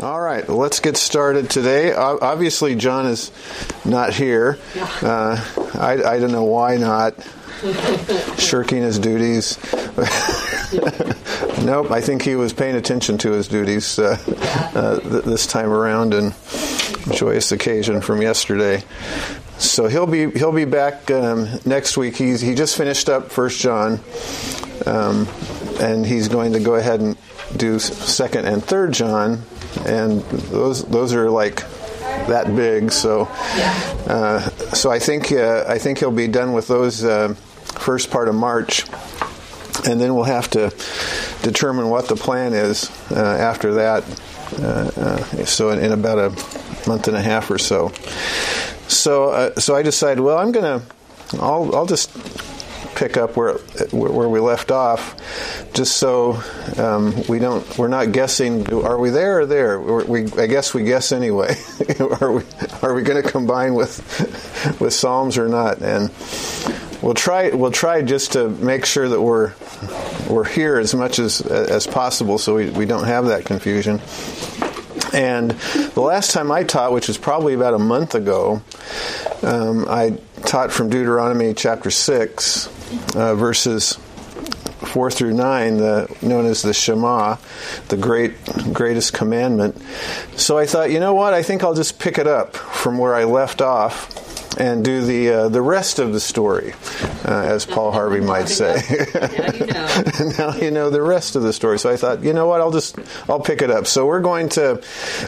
All right, let's get started today. Obviously, John is not here. Uh, I, I, don't know why not. Shirking his duties. nope, I think he was paying attention to his duties uh, uh, th- this time around, and joyous occasion from yesterday. So he'll be he'll be back um, next week. He's he just finished up First John, um, and he's going to go ahead and do Second and Third John and those those are like that big. So, uh, so I think uh, I think he'll be done with those uh, first part of March, and then we'll have to determine what the plan is uh, after that. Uh, uh, so, in, in, about a month and a half or so. So, so I decided, well, I'm gonna, I'll, I'll just pick up where where we left off, just so um, we don't we're not guessing. Are we there or there? We I guess we guess anyway. are we are we going to combine with with Psalms or not? And we'll try we'll try just to make sure that we're we're here as much as as possible, so we, we don't have that confusion. And the last time I taught, which was probably about a month ago, um, I taught from Deuteronomy chapter 6, uh, verses 4 through 9, the, known as the Shema, the great greatest commandment. So I thought, you know what? I think I'll just pick it up from where I left off and do the uh, the rest of the story, uh, as Paul Harvey might say. now, you know. now you know the rest of the story. So I thought, you know what? I'll just I'll pick it up. So we're going to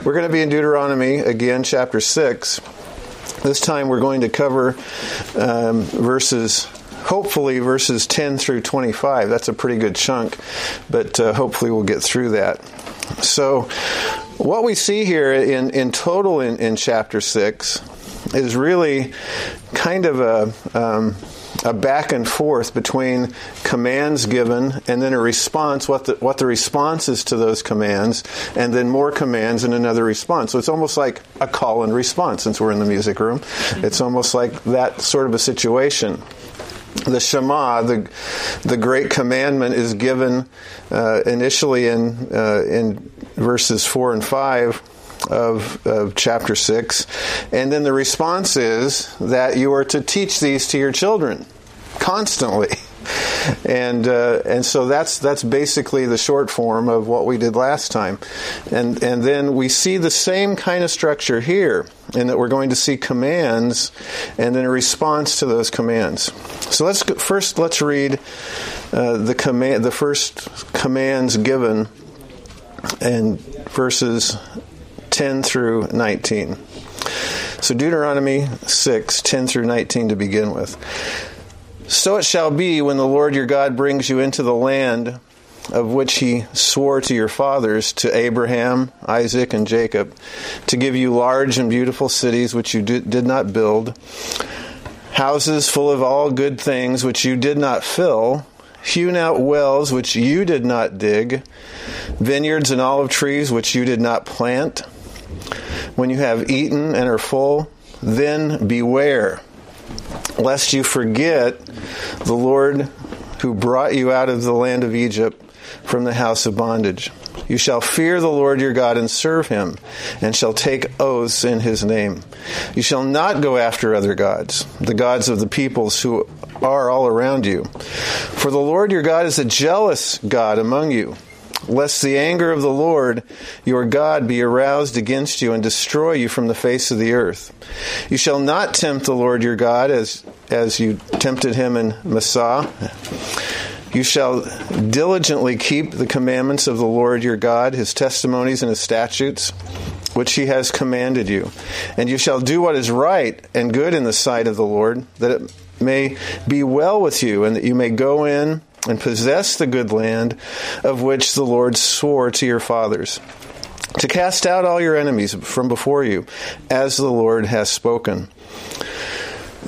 we're going to be in Deuteronomy again, chapter six. This time we're going to cover um, verses hopefully verses 10 through 25. That's a pretty good chunk, but uh, hopefully we'll get through that. So, what we see here in, in total in, in chapter 6 is really kind of a. Um, a back and forth between commands given and then a response, what the, what the response is to those commands, and then more commands and another response. So it's almost like a call and response since we're in the music room. It's almost like that sort of a situation the Shema, the the great commandment, is given uh, initially in uh, in verses four and five. Of, of chapter 6 and then the response is that you are to teach these to your children constantly. And uh, and so that's that's basically the short form of what we did last time, and and then we see the same kind of structure here, in that we're going to see commands, and then a response to those commands. So let's first let's read uh, the command, the first commands given, and verses ten through nineteen. So Deuteronomy 6, 10 through 19 to begin with. So it shall be when the Lord your God brings you into the land of which he swore to your fathers, to Abraham, Isaac, and Jacob, to give you large and beautiful cities which you did not build, houses full of all good things which you did not fill, hewn out wells which you did not dig, vineyards and olive trees which you did not plant. When you have eaten and are full, then beware lest you forget the Lord who brought you out of the land of Egypt from the house of bondage. You shall fear the Lord your God and serve him, and shall take oaths in his name. You shall not go after other gods, the gods of the peoples who are all around you. For the Lord your God is a jealous God among you lest the anger of the Lord your God be aroused against you and destroy you from the face of the earth. You shall not tempt the Lord your God as, as you tempted him in Massah. You shall diligently keep the commandments of the Lord your God, his testimonies and his statutes, which he has commanded you. And you shall do what is right and good in the sight of the Lord, that it may be well with you, and that you may go in and possess the good land of which the Lord swore to your fathers, to cast out all your enemies from before you, as the Lord has spoken.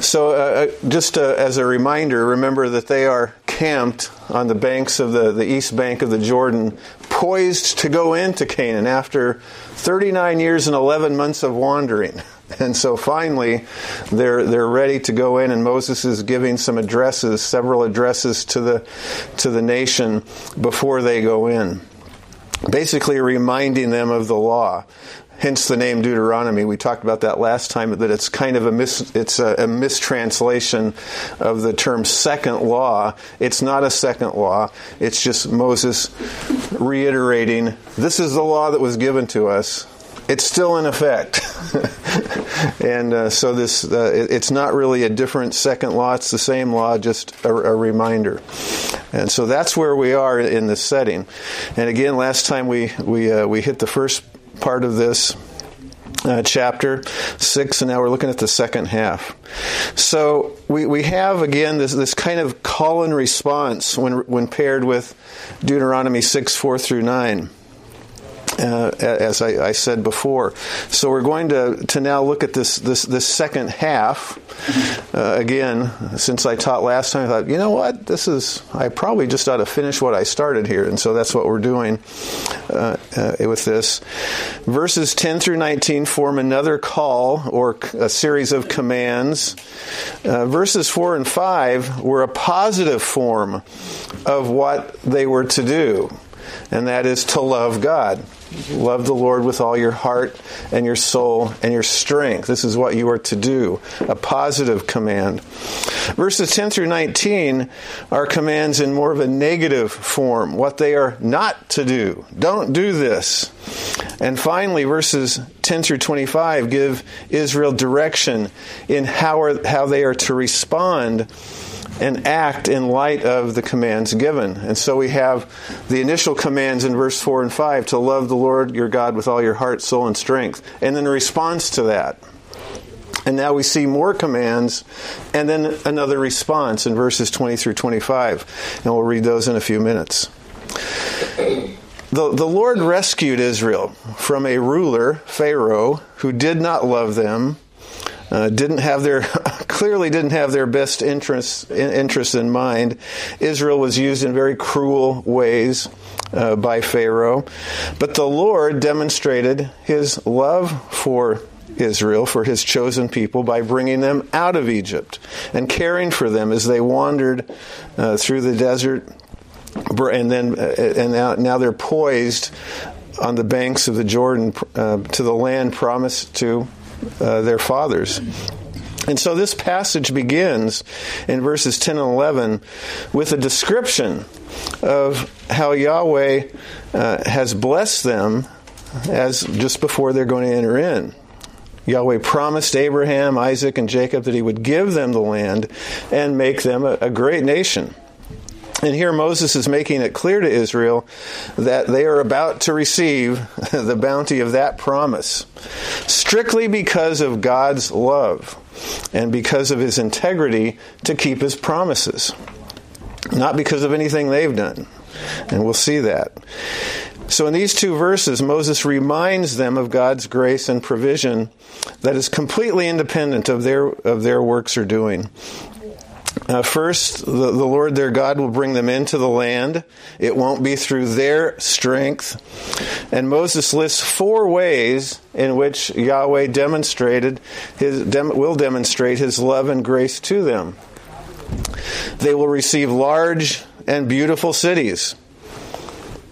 So, uh, uh, just uh, as a reminder, remember that they are camped on the banks of the, the east bank of the Jordan, poised to go into Canaan after 39 years and 11 months of wandering. And so finally, they're they're ready to go in, and Moses is giving some addresses, several addresses to the to the nation before they go in. basically reminding them of the law. Hence the name Deuteronomy. We talked about that last time. That it's kind of a mis, it's a, a mistranslation of the term second law. It's not a second law. It's just Moses reiterating, "This is the law that was given to us it's still in effect. and uh, so this uh, it, it's not really a different second law, it's the same law, just a, a, reminder. And so that's where we are in this setting. And again, last time we, we, uh, we hit the first part of this. Uh, chapter 6, and now we're looking at the second half. So we, we have, again, this, this kind of call and response when, when paired with Deuteronomy 6, 4 through 9 uh, as I, I, said before. So we're going to, to now look at this, this, this second half. Uh, again, since I taught last time, I thought, you know what? This is, I probably just ought to finish what I started here. And so that's what we're doing uh, uh with this. Verses 10 through 19 form another call or a series of commands. Uh, verses 4 and 5 were a positive form of what they were to do and that is to love God. Love the Lord with all your heart and your soul and your strength. This is what you are to do, a positive command. Verses 10 through 19 are commands in more of a negative form, what they are not to do. Don't do this. And finally, verses 10 through 25 give Israel direction in how, are, how they are to respond and act in light of the commands given. And so we have the initial commands in verse 4 and 5 to love the Lord your God with all your heart, soul, and strength. And then a response to that. And now we see more commands and then another response in verses 20 through 25. And we'll read those in a few minutes. The, the Lord rescued Israel from a ruler, Pharaoh, who did not love them uh, didn't have their clearly didn't have their best interests interests in mind. Israel was used in very cruel ways uh, by Pharaoh, but the Lord demonstrated His love for Israel, for his chosen people, by bringing them out of Egypt and caring for them as they wandered uh, through the desert. And then, uh, and now, now, they're poised on the banks of the Jordan uh, to the land promised to uh, their fathers. And so this passage begins in verses 10 and 11 with a description of how Yahweh uh, has blessed them as just before they're going to enter in. Yahweh promised Abraham, Isaac, and Jacob that he would give them the land and make them a, a great nation. And here Moses is making it clear to Israel that they are about to receive the bounty of that promise strictly because of God's love and because of his integrity to keep his promises, not because of anything they've done. And we'll see that. So, in these two verses, Moses reminds them of God's grace and provision that is completely independent of their, of their works or doing. Uh, first, the, the, Lord their God will bring them into the land. It won't be through their strength. And Moses lists four ways in which Yahweh demonstrated his, dem, will demonstrate his love and grace to them. They will receive large and beautiful cities,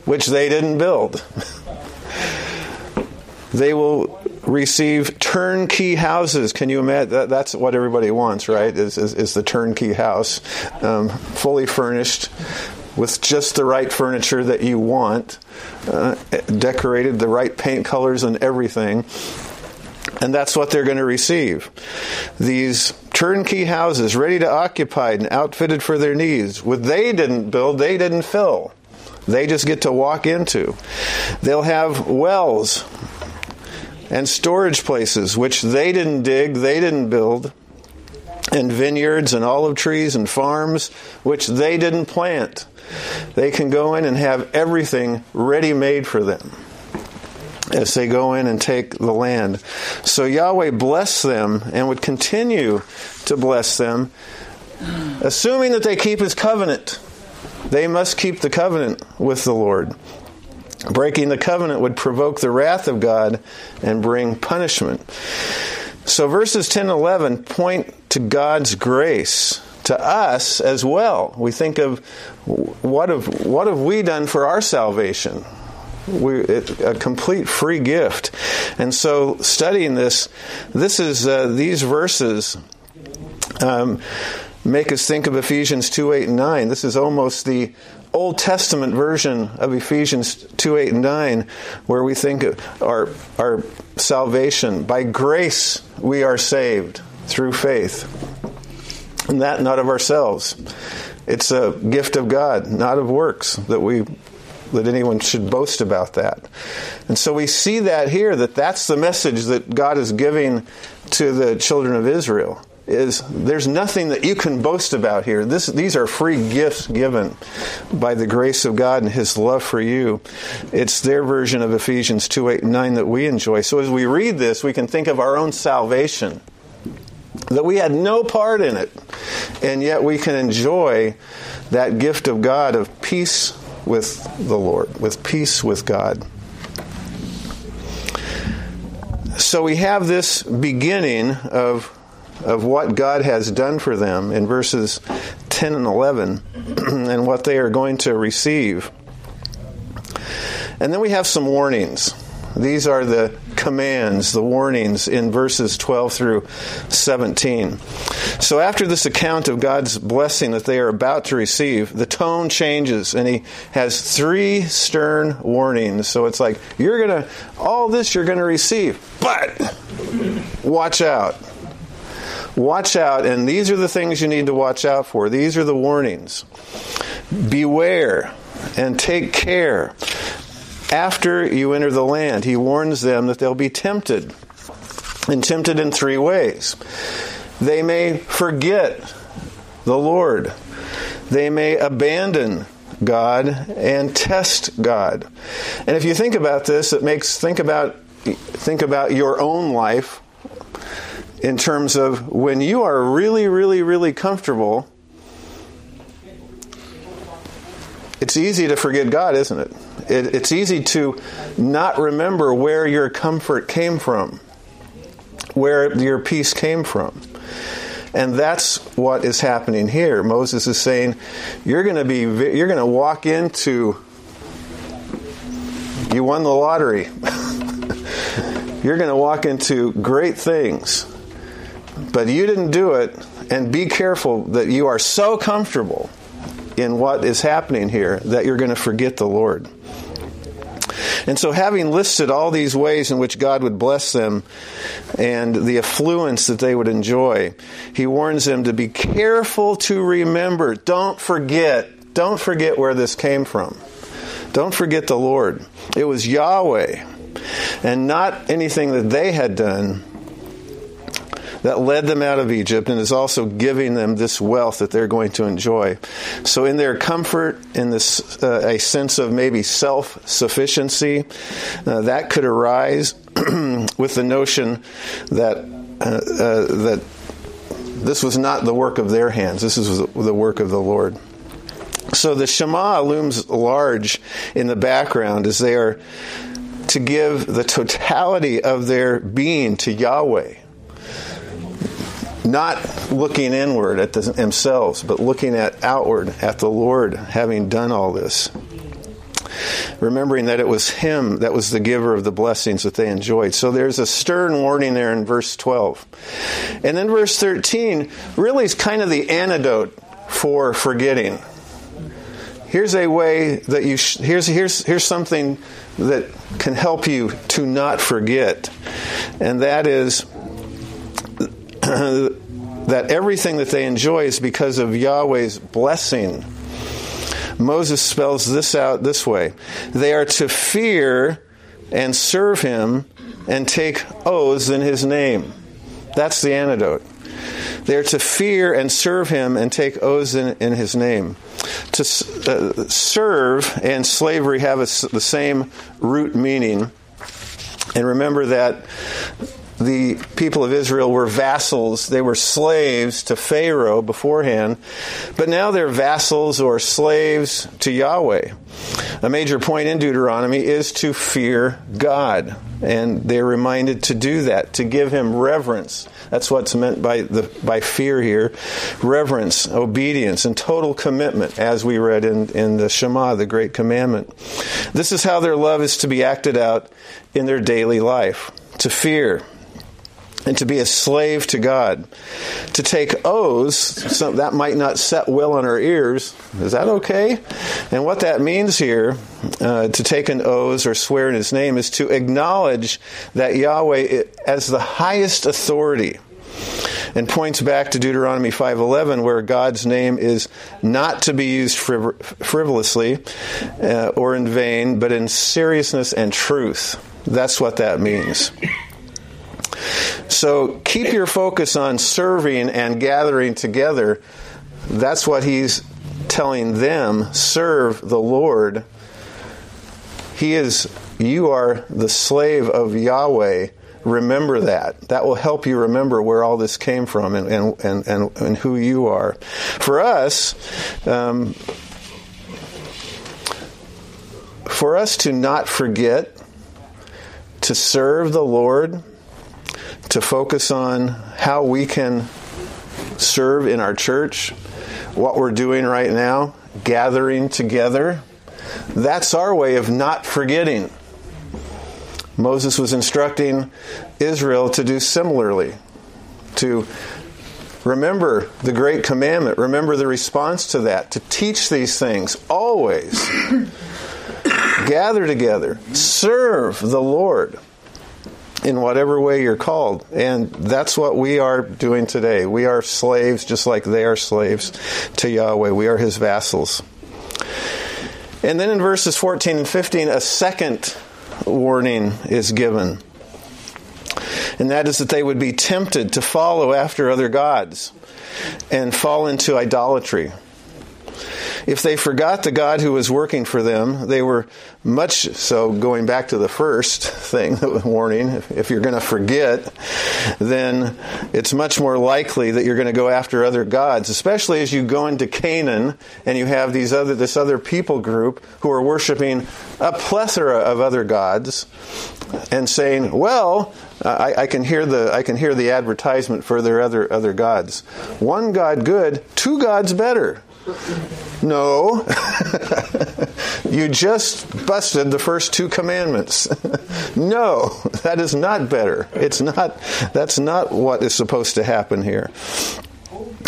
which they didn't build. they will receive turnkey houses. Can you imagine? That, that's what everybody wants, right? Is, is, is the turnkey house, um, fully furnished with just the right furniture that you want, uh, decorated, the right paint colors and everything. And that's what they're going to receive. These turnkey houses ready to occupy and outfitted for their needs, what they didn't build, they didn't fill. They just get to walk into. They'll have wells and storage places, which they didn't dig, they didn't build, and vineyards and olive trees and farms, which they didn't plant. They can go in and have everything ready made for them as they go in and take the land. So Yahweh bless them and would continue to bless them, assuming that they keep his covenant. They must keep the covenant with the Lord. Breaking the covenant would provoke the wrath of God and bring punishment. So verses 10 and 11 point to God's grace to us as well. We think of what have, what have we done for our salvation? We, it, a complete free gift. And so, studying this, this is uh, these verses um, make us think of Ephesians 2 8 and 9. This is almost the Old Testament version of Ephesians 2 8 and 9, where we think our, our salvation. By grace we are saved through faith. And that not of ourselves. It's a gift of God, not of works, that we that anyone should boast about that. And so we see that here that that's the message that God is giving to the children of Israel is there's nothing that you can boast about here. This, these are free gifts given by the grace of God and His love for you. It's their version of Ephesians 2 8 and 9 that we enjoy. So as we read this, we can think of our own salvation, that we had no part in it, and yet we can enjoy that gift of God of peace with the Lord, with peace with God. So we have this beginning of of what God has done for them in verses 10 and 11 and what they are going to receive. And then we have some warnings. These are the commands, the warnings in verses 12 through 17. So, after this account of God's blessing that they are about to receive, the tone changes and he has three stern warnings. So, it's like, you're going to, all this you're going to receive, but watch out watch out, and these are the things you need to watch out for. These are the warnings. Beware and take care. After you enter the land, he warns them that they'll be tempted, and tempted in three ways. They may forget the Lord, they may abandon God and test God. And if you think about this, it makes think about think about your own life in terms of when you are really, really, really comfortable, it's easy to forget God, isn't it? it? It's easy to not remember where your comfort came from, where your peace came from. And that's what is happening here. Moses is saying, you're going to be, you're going to walk into, you won the lottery. you're going to walk into great things but you didn't do it, and be careful that you are so comfortable in what is happening here that you're going to forget the Lord. And so, having listed all these ways in which God would bless them and the affluence that they would enjoy, he warns them to be careful to remember. Don't forget. Don't forget where this came from. Don't forget the Lord. It was Yahweh and not anything that they had done that led them out of Egypt and is also giving them this wealth that they're going to enjoy. So, in their comfort, in this uh, a sense of maybe self sufficiency, uh, that could arise with the notion that uh, uh, that this was not the work of their hands. This is the work of the Lord. So the Shema looms large in the background as they are to give the totality of their being to Yahweh not looking inward at themselves, but looking at outward at the Lord having done all this. Remembering that it was Him that was the giver of the blessings that they enjoyed. So there's a stern warning there in verse 12. And then verse 13 really is kind of the antidote for forgetting. Here's a way that you, sh- here's, here's, here's something that can help you to not forget. And that is that everything that they enjoy is because of Yahweh's blessing. Moses spells this out this way They are to fear and serve him and take oaths in his name. That's the antidote. They are to fear and serve him and take oaths in, in his name. To uh, serve and slavery have a, the same root meaning. And remember that the people of Israel were vassals. They were slaves to Pharaoh beforehand, but now they're vassals or slaves to Yahweh. A major point in Deuteronomy is to fear God, and they're reminded to do that, to give Him reverence. That's what's meant by the by fear here: reverence, obedience, and total commitment, as we read in in the Shema, the Great Commandment. This is how their love is to be acted out in their daily life: to fear, and to be a slave to God. To take oaths, so that might not set well on our ears. Is that okay? And what that means here, uh, to take an oath or swear in His name, is to acknowledge that Yahweh as the highest authority. And points back to Deuteronomy 5:11, where God's name is not to be used friv- frivolously uh, or in vain, but in seriousness and truth. That's what that means. So keep your focus on serving and gathering together. That's what he's telling them serve the Lord. He is, you are the slave of Yahweh. Remember that. That will help you remember where all this came from and, and, and, and, and who you are. For us, um, for us to not forget to serve the Lord to focus on how we can serve in our church, what we're doing right now, gathering together. That's our way of not forgetting. Moses was instructing Israel to do similarly, to remember the great commandment, remember the response to that, to teach these things always. Gather together, serve the Lord in whatever way you're called. And that's what we are doing today. We are slaves just like they are slaves to Yahweh. We are his vassals. And then in verses 14 and 15, a second warning is given. And that is that they would be tempted to follow after other gods and fall into idolatry. If they forgot the God who was working for them, they were much so going back to the first thing, warning. If, if you're going to forget, then it's much more likely that you're going to go after other gods, especially as you go into Canaan and you have these other this other people group who are worshiping a plethora of other gods and saying, "Well, I, I, can hear the I can hear the advertisement for their other other gods. One God good, two gods better. No. you just busted the first two commandments. no, that is not better. It's not that's not what is supposed to happen here.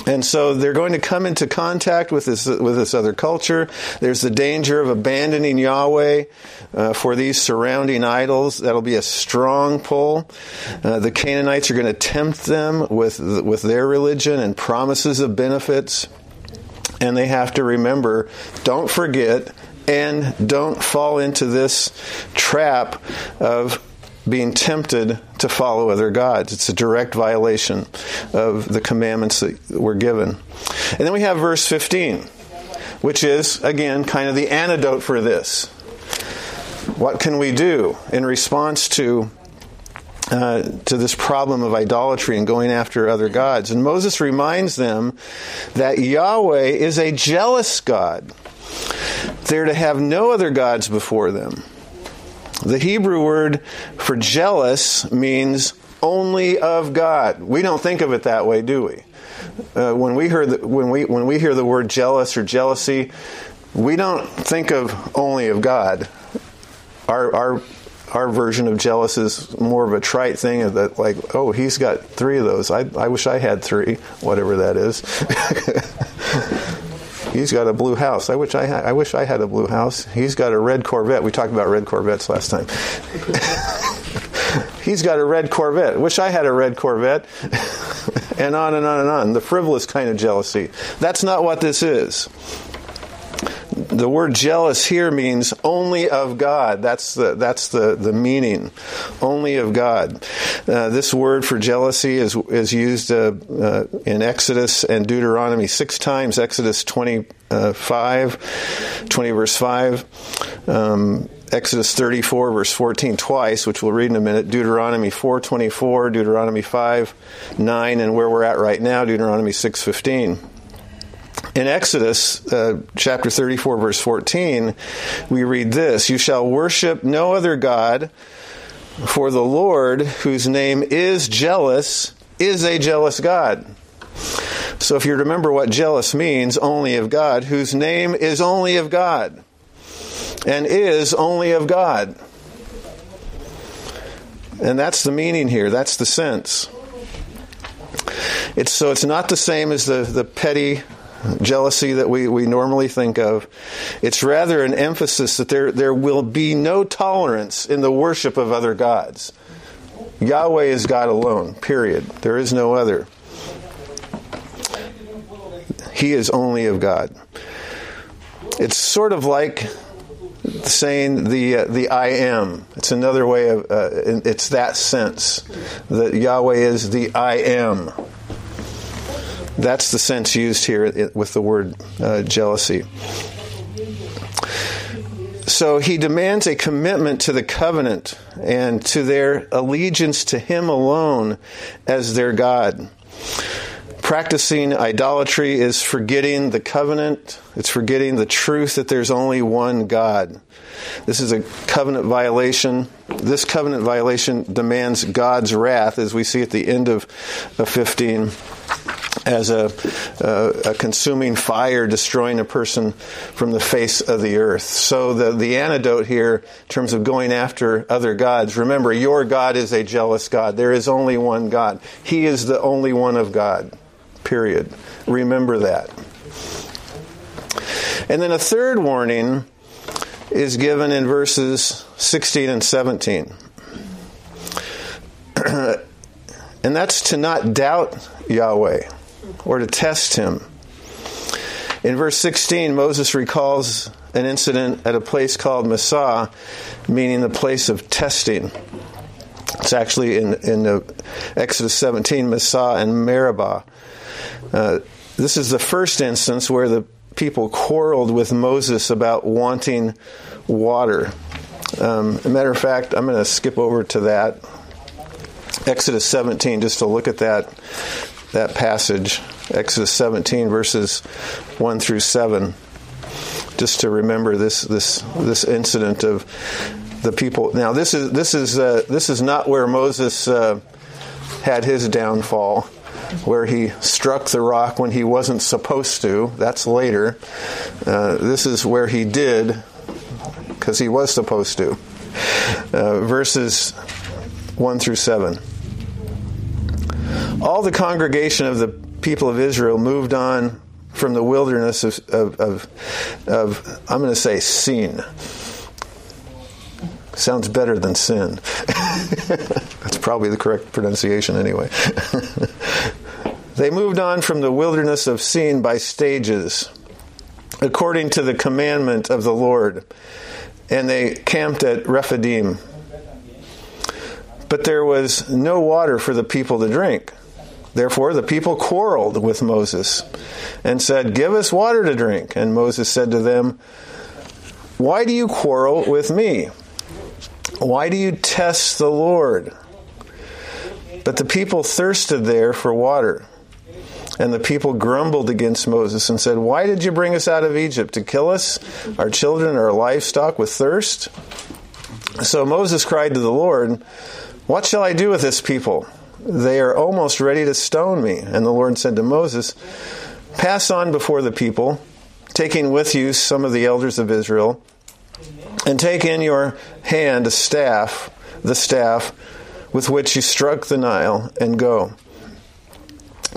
And so they're going to come into contact with this with this other culture. There's the danger of abandoning Yahweh uh, for these surrounding idols. That'll be a strong pull. Uh, the Canaanites are going to tempt them with with their religion and promises of benefits and they have to remember don't forget and don't fall into this trap of being tempted to follow other gods. It's a direct violation of the commandments that were given. And then we have verse 15, which is, again, kind of the antidote for this. What can we do in response to uh, to this problem of idolatry and going after other gods. And Moses reminds them that Yahweh is a jealous God. They're to have no other gods before them. The Hebrew word for jealous means only of God. We don't think of it that way, do we? Uh, when we hear the, when we when we hear the word jealous or jealousy, we don't think of only of God. Our our our version of jealous is more of a trite thing that like oh he's got three of those. I, I wish i had three whatever that is. He's got a blue house. I wish I, had, I wish i had a blue house. He's got a red corvette. We talked about red corvettes last time. He's got a red corvette. Wish i had a red corvette. And on and on and on. The frivolous kind of jealousy. That's not what this is the word jealous here means only of God. That's the that's the, the meaning, only of God. Uh, this word for jealousy is is used uh, uh, in Exodus and Deuteronomy six times. Exodus 25, 20 verse five. Um, Exodus 34 verse 14 twice, which we'll read in a minute, Deuteronomy 4:24, Deuteronomy 5, 9, and where we're at right now, Deuteronomy 6:15. In Exodus uh, chapter 34 verse 14, we read this, "You shall worship no other god, for the Lord, whose name is jealous, is a jealous God." So if you remember what jealous means, only of God, whose name is only of God and is only of God. And that's the meaning here, that's the sense. It's, so it's not the same as the, the petty jealousy that we, we normally think of. It's rather an emphasis that there, there will be no tolerance in the worship of other gods. Yahweh is God alone, period. There is no other. He is only of God. It's sort of like saying the uh, the I am. It's another way of uh, it's that sense that Yahweh is the I am. That's the sense used here with the word uh, jealousy. So he demands a commitment to the covenant and to their allegiance to him alone as their God. Practicing idolatry is forgetting the covenant. It's forgetting the truth that there's only one God. This is a covenant violation. This covenant violation demands God's wrath, as we see at the end of, of 15, as a, a, a consuming fire destroying a person from the face of the earth. So, the, the antidote here, in terms of going after other gods, remember, your God is a jealous God. There is only one God, He is the only one of God. Period. Remember that. And then a third warning is given in verses 16 and 17. and that's to not doubt Yahweh or to test him. In verse 16, Moses recalls an incident at a place called Massah, meaning the place of testing. It's actually in, in the Exodus 17, Massah and Meribah. Uh, this is the first instance where the people quarreled with Moses about wanting water. Um, matter of fact, I'm going to skip over to that. Exodus 17, just to look at that that passage. Exodus 17, verses 1 through 7. Just to remember this this this incident of the people. Now, this is this is uh, this is not where Moses uh, had his downfall where he struck the rock when he wasn't supposed to. That's later. Uh, this is where he did because he was supposed to. Uh, verses 1 through 7. All the congregation of the people of Israel moved on from the wilderness of, of, of, of I'm going to say, sin. Sounds better than sin. That's probably the correct pronunciation anyway. They moved on from the wilderness of Sin by stages, according to the commandment of the Lord, and they camped at Rephidim. But there was no water for the people to drink. Therefore, the people quarreled with Moses and said, Give us water to drink. And Moses said to them, Why do you quarrel with me? Why do you test the Lord? But the people thirsted there for water. And the people grumbled against Moses and said, Why did you bring us out of Egypt? To kill us, our children, our livestock with thirst? So Moses cried to the Lord, What shall I do with this people? They are almost ready to stone me. And the Lord said to Moses, Pass on before the people, taking with you some of the elders of Israel, and take in your hand a staff, the staff with which you struck the Nile, and go.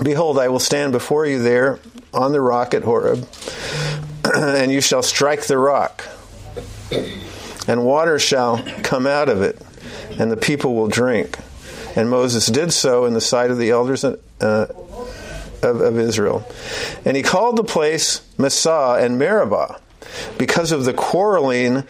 Behold, I will stand before you there on the rock at Horeb, and you shall strike the rock, and water shall come out of it, and the people will drink. And Moses did so in the sight of the elders uh, of, of, Israel. And he called the place Massah and Meribah because of the quarreling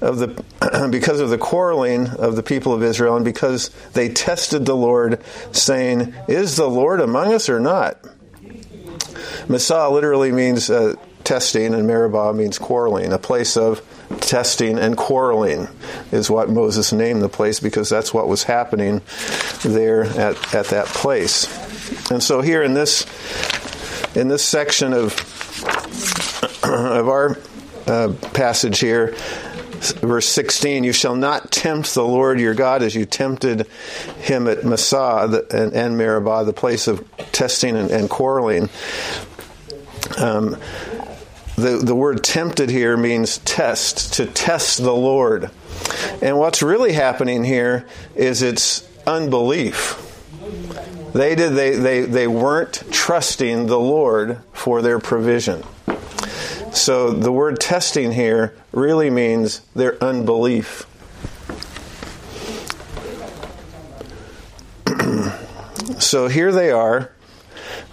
of the because of the quarreling of the people of Israel and because they tested the Lord saying is the Lord among us or not Massah literally means uh, testing and Meribah means quarreling a place of testing and quarreling is what Moses named the place because that's what was happening there at, at that place. And so here in this in this section of of our uh, passage here, verse 16, you shall not tempt the Lord your God as you tempted him at Massah and, and Meribah, the place of testing and, and quarreling. Um, the, the word tempted here means test, to test the Lord. And what's really happening here is it's unbelief. They did they, they, they weren't trusting the Lord for their provision. So the word testing here really means their unbelief. so here they are,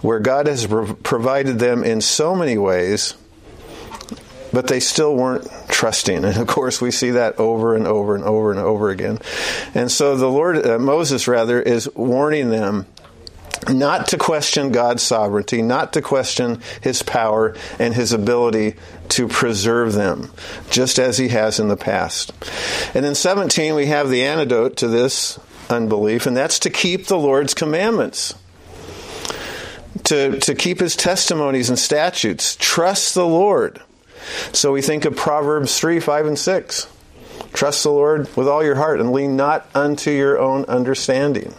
where God has provided them in so many ways, but they still weren't trusting. And of course, we see that over and over and over and over again. And so the Lord, uh, Moses rather, is warning them not to question God's sovereignty, not to question his power and his ability to preserve them, just as he has in the past. And in 17, we have the antidote to this unbelief, and that's to keep the Lord's commandments. To, to keep his testimonies and statutes. Trust the Lord. So we think of Proverbs 3, 5, and 6. Trust the Lord with all your heart and lean not unto your own understanding.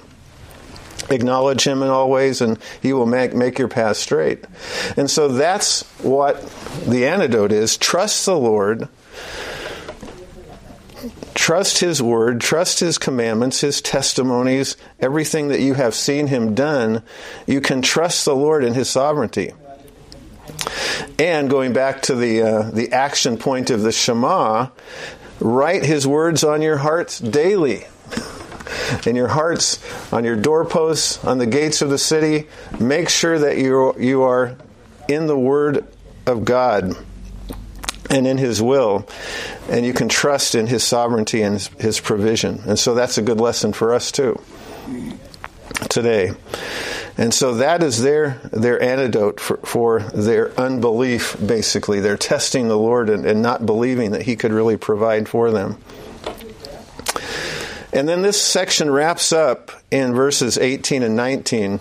Acknowledge him in all ways, and he will make, make your path straight. And so that's what the antidote is. Trust the Lord. Trust his word, trust his commandments, his testimonies, everything that you have seen him done. You can trust the Lord in his sovereignty. And going back to the uh, the action point of the Shema, write his words on your hearts daily in your hearts, on your doorposts, on the gates of the city. Make sure that you you are in the Word of God and in His will, and you can trust in His sovereignty and His, his provision. And so that's a good lesson for us too today. And so that is their their antidote for, for their unbelief, basically. They're testing the Lord and, and not believing that He could really provide for them. And then this section wraps up in verses 18 and 19.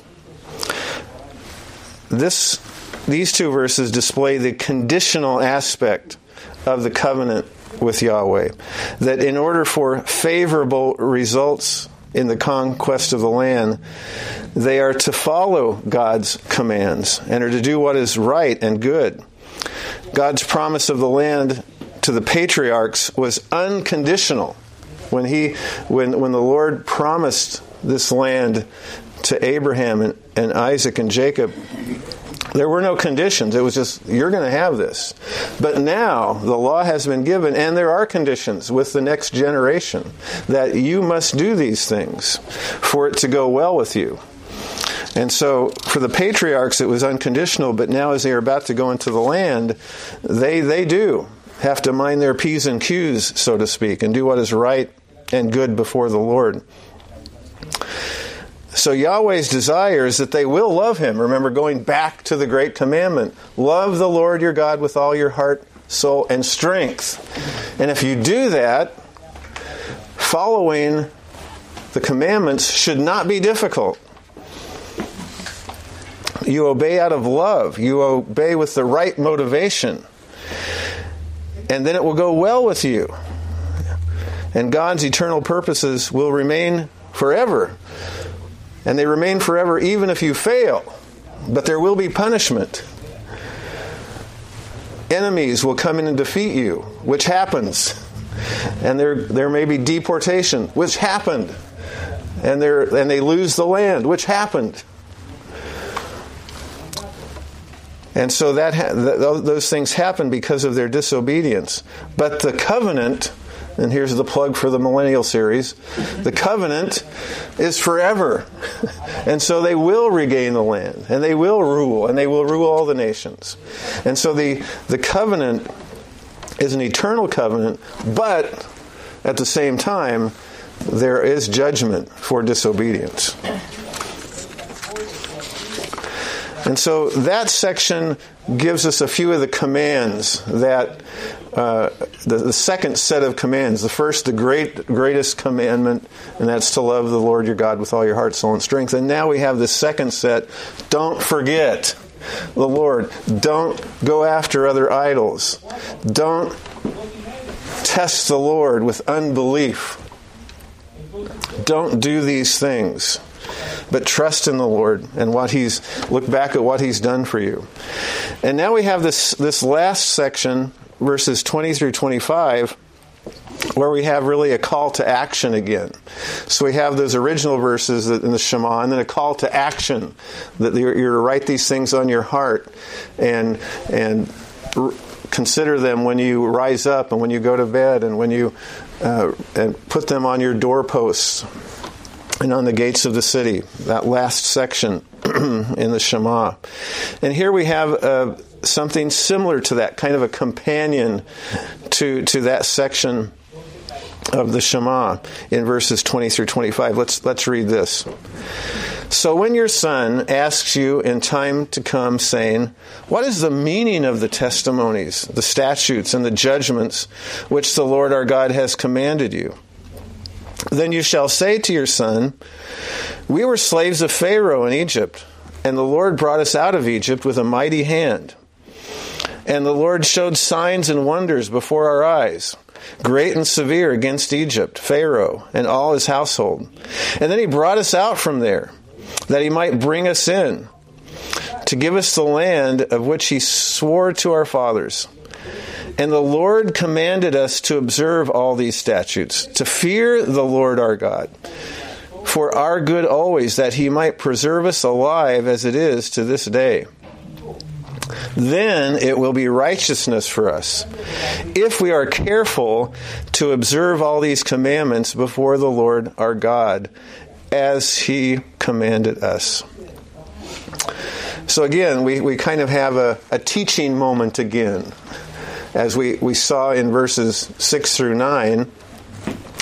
This, these two verses display the conditional aspect of the covenant with Yahweh. That in order for favorable results in the conquest of the land, they are to follow God's commands and are to do what is right and good. God's promise of the land to the patriarchs was unconditional. When he when when the Lord promised this land to Abraham and, and Isaac and Jacob, there were no conditions. It was just, you're going to have this. But now the law has been given, and there are conditions with the next generation that you must do these things for it to go well with you. And so for the patriarchs, it was unconditional, but now as they are about to go into the land, they, they do have to mind their P's and Q's, so to speak, and do what is right and good before the Lord. So Yahweh's desire is that they will love Him. Remember, going back to the great commandment love the Lord your God with all your heart, soul, and strength. And if you do that, following the commandments should not be difficult. You obey out of love, you obey with the right motivation and then it will go well with you. And God's eternal purposes will remain forever. And they remain forever even if you fail. But there will be punishment. Enemies will come in and defeat you, which happens. And there, there may be deportation, which happened. And, and they lose the land, which happened. And so that ha- th- those things happen because of their disobedience. But the covenant, and here's the plug for the millennial series, the covenant is forever. and so they will regain the land, and they will rule, and they will rule all the nations. And so the, the covenant is an eternal covenant, but at the same time, there is judgment for disobedience. And so that section gives us a few of the commands that uh, the, the, second set of commands. The first, the great greatest commandment, and that's to love the Lord your God with all your heart, soul, and strength. And now we have the second set. Don't forget the Lord. Don't go after other idols. Don't test the Lord with unbelief. Don't do these things but trust in the Lord and what He's look back at what He's done for you. And now we have this this last section, verses 20 through 25, where we have really a call to action again. So we have those original verses in the Shema, and then a call to action that you're, you're to write these things on your heart and and consider them when you rise up and when you go to bed and when you uh, and put them on your doorposts and on the gates of the city, that last section in the Shema. And here we have uh, something similar to that, kind of a companion to, to that section of the Shema in verses 20 through 25. Let's, let's read this. So when your son asks you in time to come, saying, What is the meaning of the testimonies, the statutes, and the judgments which the Lord our God has commanded you? Then you shall say to your son, We were slaves of Pharaoh in Egypt, and the Lord brought us out of Egypt with a mighty hand. And the Lord showed signs and wonders before our eyes, great and severe against Egypt, Pharaoh, and all his household. And then he brought us out from there, that he might bring us in, to give us the land of which he swore to our fathers and the Lord commanded us to observe all these statutes, to fear the Lord our God, for our good always, that he might preserve us alive as it is to this day. Then it will be righteousness for us if we are careful to observe all these commandments before the Lord our God as he commanded us. So again, we, we kind of have a, a teaching moment again as we, we saw in verses 6 through 9,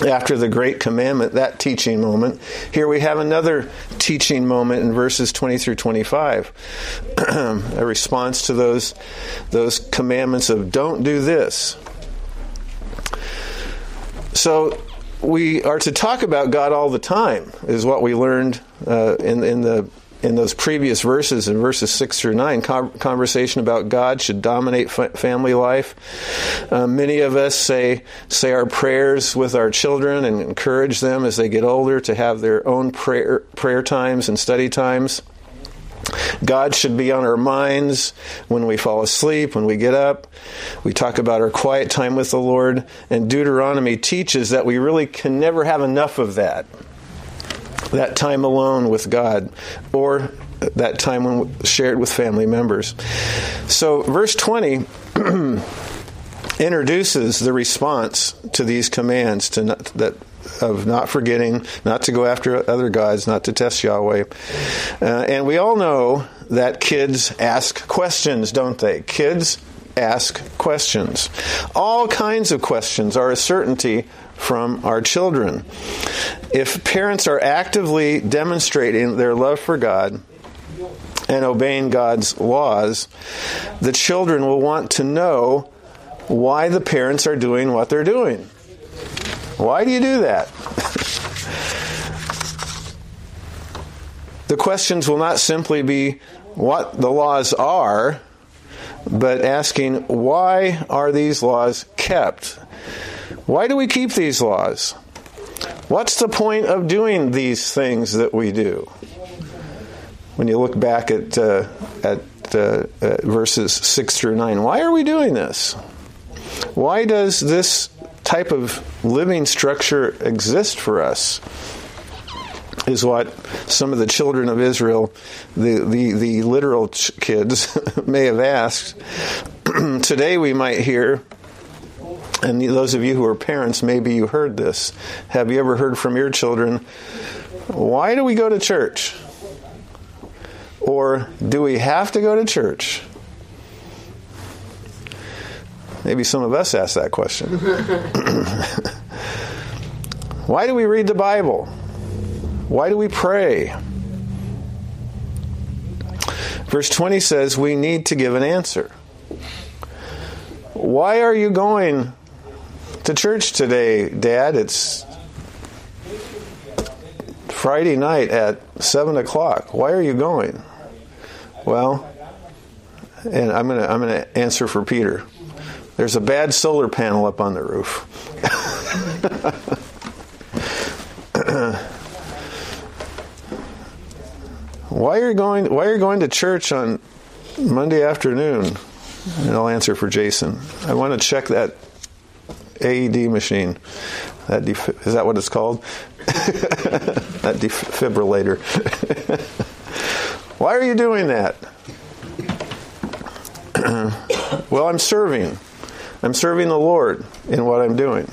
after the great commandment, that teaching moment. Here we have another teaching moment in verses 20 through 25. a response to those, those commandments of don't do this. So we are to talk about God all the time, is what we learned uh, in, in the in those previous verses, in verses 6 through 9, conversation about God should dominate family life. Uh, many of us say, say our prayers with our children and encourage them as they get older to have their own prayer, prayer times and study times. God should be on our minds when we fall asleep, when we get up. We talk about our quiet time with the Lord, and Deuteronomy teaches that we really can never have enough of that that time alone with God or that time when shared with family members. So, verse 20 introduces the response to these commands to not, that of not forgetting, not to go after other gods, not to test Yahweh. Uh, and we all know that kids ask questions, don't they? Kids ask questions. All kinds of questions are a certainty from our children. If parents are actively demonstrating their love for God and obeying God's laws, the children will want to know why the parents are doing what they're doing. Why do you do that? the questions will not simply be what the laws are, but asking why are these laws kept? Why do we keep these laws? What's the point of doing these things that we do? When you look back at, uh, at, uh, at verses 6 through 9, why are we doing this? Why does this type of living structure exist for us? Is what some of the children of Israel, the, the, the literal kids, may have asked. Today we might hear, and those of you who are parents, maybe you heard this. Have you ever heard from your children, why do we go to church? Or do we have to go to church? Maybe some of us ask that question. why do we read the Bible? Why do we pray? Verse 20 says we need to give an answer. Why are you going to church today, Dad? It's Friday night at 7 o'clock. Why are you going? Well, and I'm going to I'm going to answer for Peter. There's a bad solar panel up on the roof. why are you going why are you going to church on Monday afternoon? And I'll answer for Jason. I want to check that AED machine. That is that what it's called? that defibrillator. Why are you doing that? well, I'm serving. I'm serving the Lord in what I'm doing.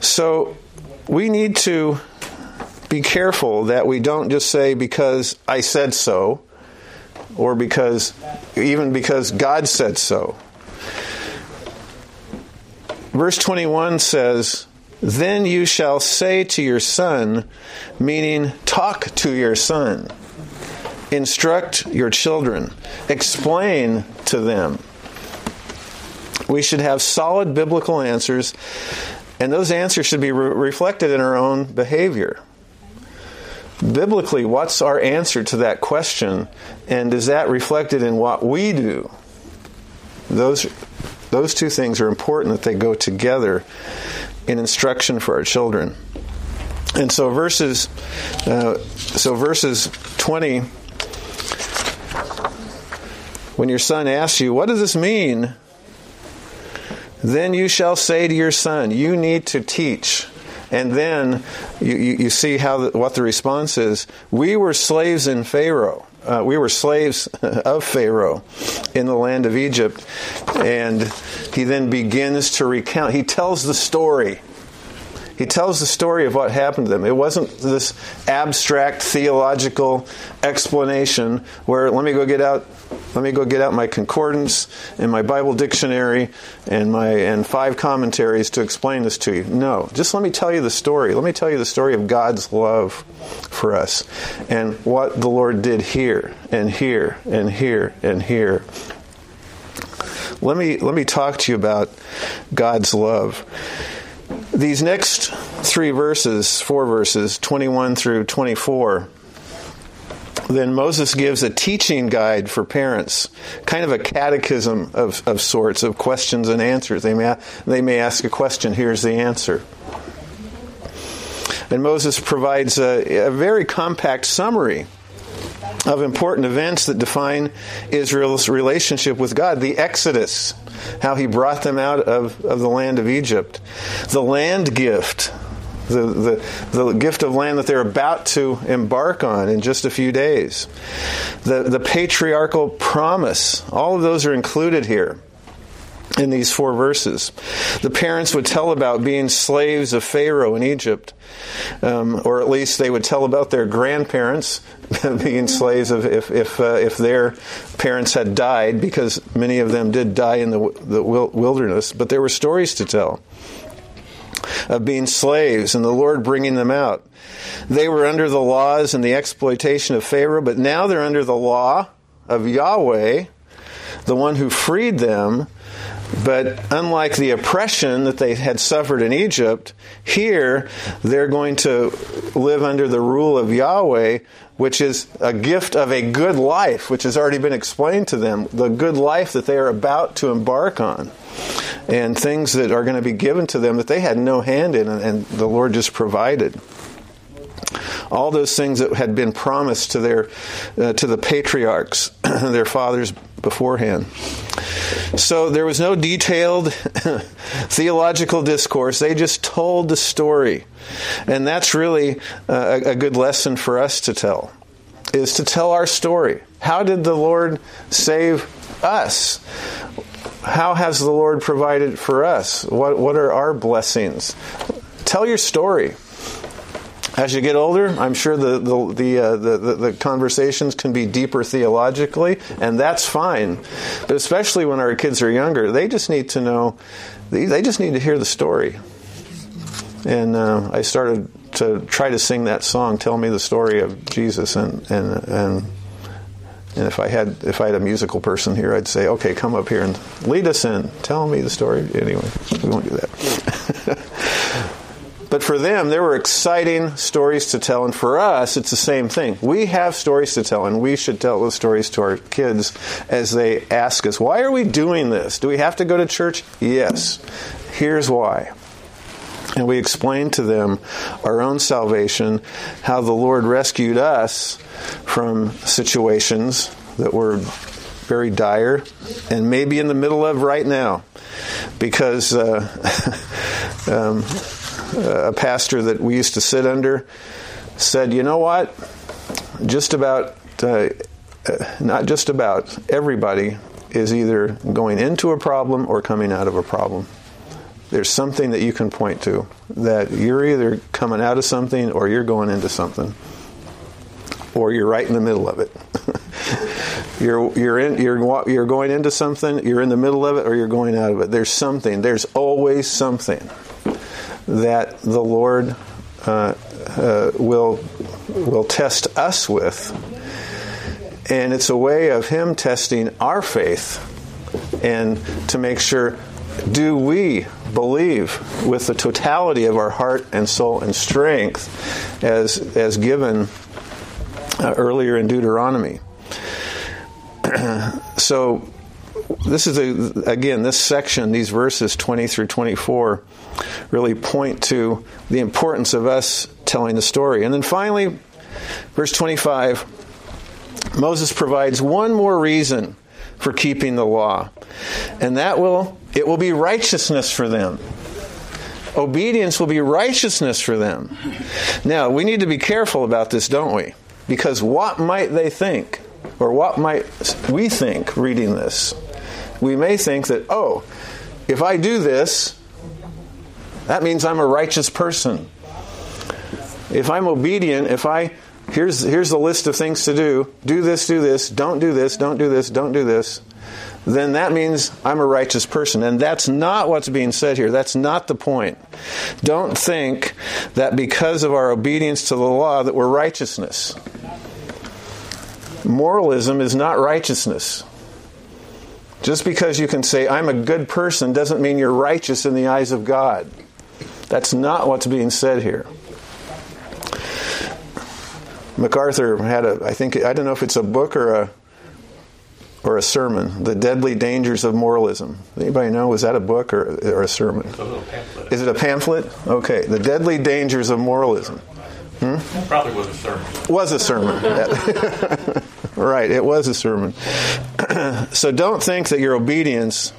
So we need to be careful that we don't just say because I said so or because even because God said so. Verse 21 says, Then you shall say to your son, meaning talk to your son, instruct your children, explain to them. We should have solid biblical answers, and those answers should be re- reflected in our own behavior biblically, what's our answer to that question? And is that reflected in what we do? Those, those two things are important that they go together in instruction for our children. And so verses, uh, so verses 20, when your son asks you, what does this mean? Then you shall say to your son, you need to teach and then you, you, you see how the, what the response is. We were slaves in Pharaoh. Uh, we were slaves of Pharaoh in the land of Egypt. And he then begins to recount. He tells the story. He tells the story of what happened to them. It wasn't this abstract theological explanation where let me go get out let me go get out my concordance and my Bible dictionary and my and five commentaries to explain this to you. No, just let me tell you the story. Let me tell you the story of God's love for us and what the Lord did here and here and here and here. Let me let me talk to you about God's love. These next three verses, four verses, 21 through 24, then Moses gives a teaching guide for parents, kind of a catechism of, of sorts of questions and answers. They may, they may ask a question, here's the answer. And Moses provides a, a very compact summary of important events that define Israel's relationship with God. The Exodus, how he brought them out of, of the land of Egypt. The land gift, the, the, the gift of land that they're about to embark on in just a few days. The, the patriarchal promise, all of those are included here in these four verses. The parents would tell about being slaves of Pharaoh in Egypt, um, or at least they would tell about their grandparents being slaves of if if uh, if their parents had died, because many of them did die in the the wilderness. But there were stories to tell of being slaves and the Lord bringing them out. They were under the laws and the exploitation of Pharaoh, but now they're under the law of Yahweh, the one who freed them. But unlike the oppression that they had suffered in Egypt, here they're going to live under the rule of Yahweh, which is a gift of a good life, which has already been explained to them, the good life that they are about to embark on and things that are going to be given to them that they had no hand in, and the Lord just provided. All those things that had been promised to their uh, to the patriarchs, their fathers beforehand. So there was no detailed theological discourse. They just told the story, and that's really uh, a, a good lesson for us to tell. Is to tell our story. How did the Lord save us? how has the Lord provided for us? What, what are our blessings? Tell your story. As you get older, I'm sure the the the, uh, the, the, conversations can be deeper theologically, and that's fine. But especially when our kids are younger, they just need to know. They just need to hear the story. And uh, I started to try to sing that song, "Tell Me the Story of Jesus," and and and and if I had if I had a musical person here, I'd say, "Okay, come up here and lead us in. Tell me the story." Anyway, we won't do that. But for them, there were exciting stories to tell, and for us, it's the same thing. We have stories to tell, and we should tell those stories to our kids as they ask us, Why are we doing this? Do we have to go to church? Yes. Here's why. And we explain to them our own salvation, how the Lord rescued us from situations that were very dire and maybe in the middle of right now. Because uh, um, a pastor that we used to sit under said, you know what? Just about, uh, uh, not just about, everybody is either going into a problem or coming out of a problem. There's something that you can point to that you're either coming out of something or you're going into something, or you're right in the middle of it. you're you're in you're you're going into something, you're in the middle of it, or you're going out of it. There's something. There's always something that the Lord uh, uh, will will test us with, and it's a way of Him testing our faith, and to make sure do we believe with the totality of our heart and soul and strength, as as given uh, earlier in Deuteronomy. so this is a, again this section these verses 20 through 24 really point to the importance of us telling the story. And then finally, verse 25, Moses provides one more reason for keeping the law. And that will it will be righteousness for them. Obedience will be righteousness for them. Now, we need to be careful about this, don't we? Because what might they think? Or what might we think reading this? We may think that, oh, if I do this, that means I'm a righteous person. If I'm obedient, if I here's here's the list of things to do, do this, do this, don't do this, don't do this, don't do this, then that means I'm a righteous person. And that's not what's being said here. That's not the point. Don't think that because of our obedience to the law that we're righteousness. Moralism is not righteousness. Just because you can say, I'm a good person, doesn't mean you're righteous in the eyes of God. That's not what's being said here. MacArthur had a, I think, I don't know if it's a book or a or a sermon, The Deadly Dangers of Moralism. Anybody know? Was that a book or, or a sermon? A Is it a pamphlet? Okay. The Deadly Dangers of Moralism. Hmm? Probably was a sermon. Was a sermon. right, it was a sermon. so don't think that your obedience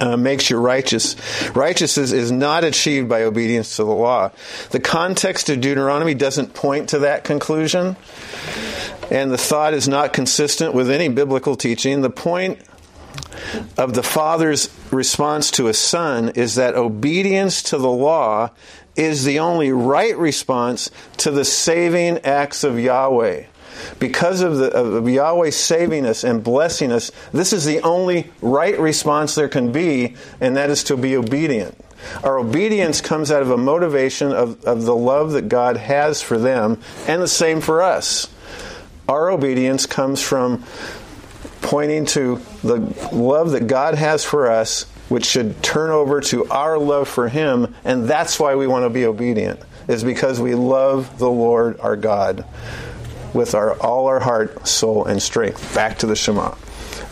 uh, makes you righteous. Righteousness is not achieved by obedience to the law. The context of Deuteronomy doesn't point to that conclusion, and the thought is not consistent with any biblical teaching. The point of the father's response to a son is that obedience to the law is the only right response to the saving acts of Yahweh because of, the, of Yahweh saving us and blessing us, this is the only right response there can be, and that is to be obedient. Our obedience comes out of a motivation of, of the love that God has for them, and the same for us. Our obedience comes from pointing to the love that God has for us, which should turn over to our love for Him, and that's why we want to be obedient, is because we love the Lord our God with our all our heart, soul, and strength. Back to the Shema,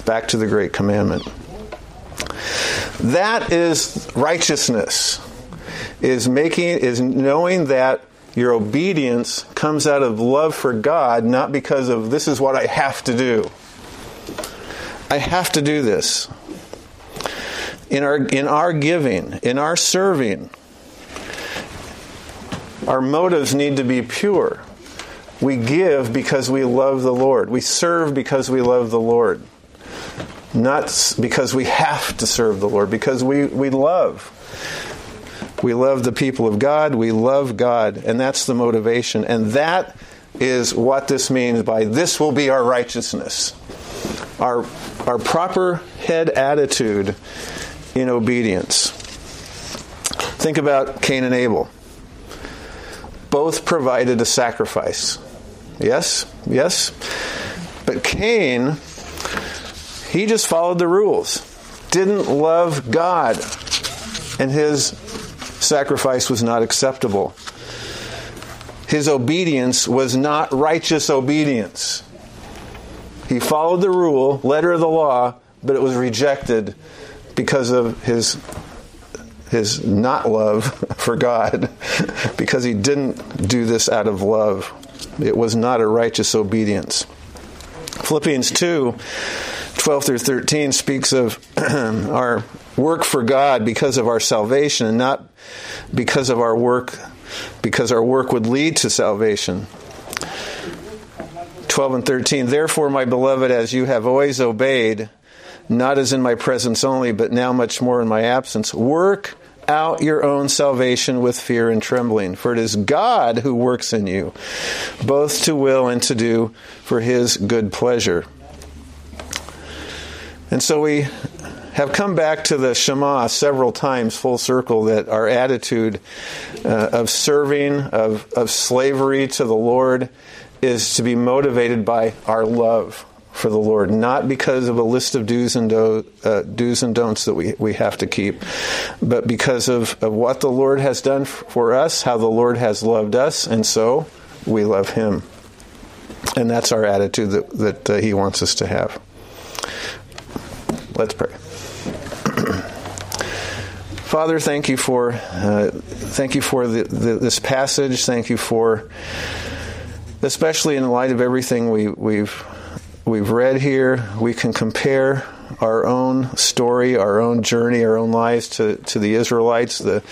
back to the great commandment. That is righteousness. Is making is knowing that your obedience comes out of love for God, not because of this is what I have to do. I have to do this. In our in our giving, in our serving, our motives need to be pure. We give because we love the Lord. We serve because we love the Lord. Not because we have to serve the Lord, because we, we love. We love the people of God. We love God. And that's the motivation. And that is what this means by this will be our righteousness. Our, our proper head attitude in obedience. Think about Cain and Abel. both provided a sacrifice. Yes? Yes? But Cain, he just followed the rules, didn't love God, and his sacrifice was not acceptable. His obedience was not righteous obedience. He followed the rule, letter of the law, but it was rejected because of his his not love for God, because he didn't do this out of love. It was not a righteous obedience. Philippians 2 12 through 13 speaks of our work for God because of our salvation and not because of our work, because our work would lead to salvation. 12 and 13 Therefore, my beloved, as you have always obeyed, not as in my presence only, but now much more in my absence, work out your own salvation with fear and trembling. For it is God who works in you, both to will and to do for his good pleasure. And so we have come back to the Shema several times, full circle, that our attitude uh, of serving, of, of slavery to the Lord, is to be motivated by our love for the Lord, not because of a list of do's and, do, uh, do's and don'ts that we, we have to keep, but because of, of what the Lord has done for us, how the Lord has loved us, and so we love Him. And that's our attitude that, that uh, He wants us to have. Let's pray. Father, thank you for uh, thank you for the, the, this passage. Thank you for, especially in light of everything we, we've we've read here, we can compare our own story, our own journey, our own lives to, to the Israelites. The,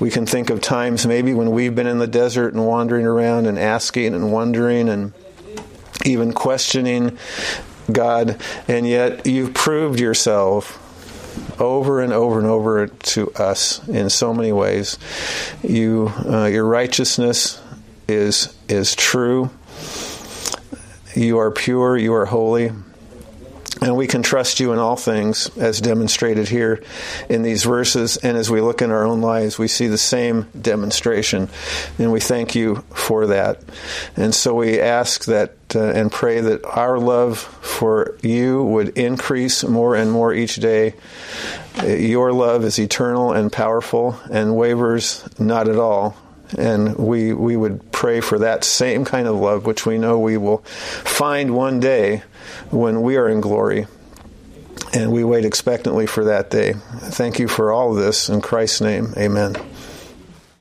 we can think of times maybe when we've been in the desert and wandering around and asking and wondering and even questioning God, and yet you've proved yourself over and over and over to us in so many ways. You, uh, your righteousness is is true. You are pure, you are holy, and we can trust you in all things, as demonstrated here in these verses. And as we look in our own lives, we see the same demonstration, and we thank you for that. And so we ask that uh, and pray that our love for you would increase more and more each day. Your love is eternal and powerful and wavers not at all and we we would pray for that same kind of love which we know we will find one day when we are in glory. And we wait expectantly for that day. Thank you for all of this. In christ's name amen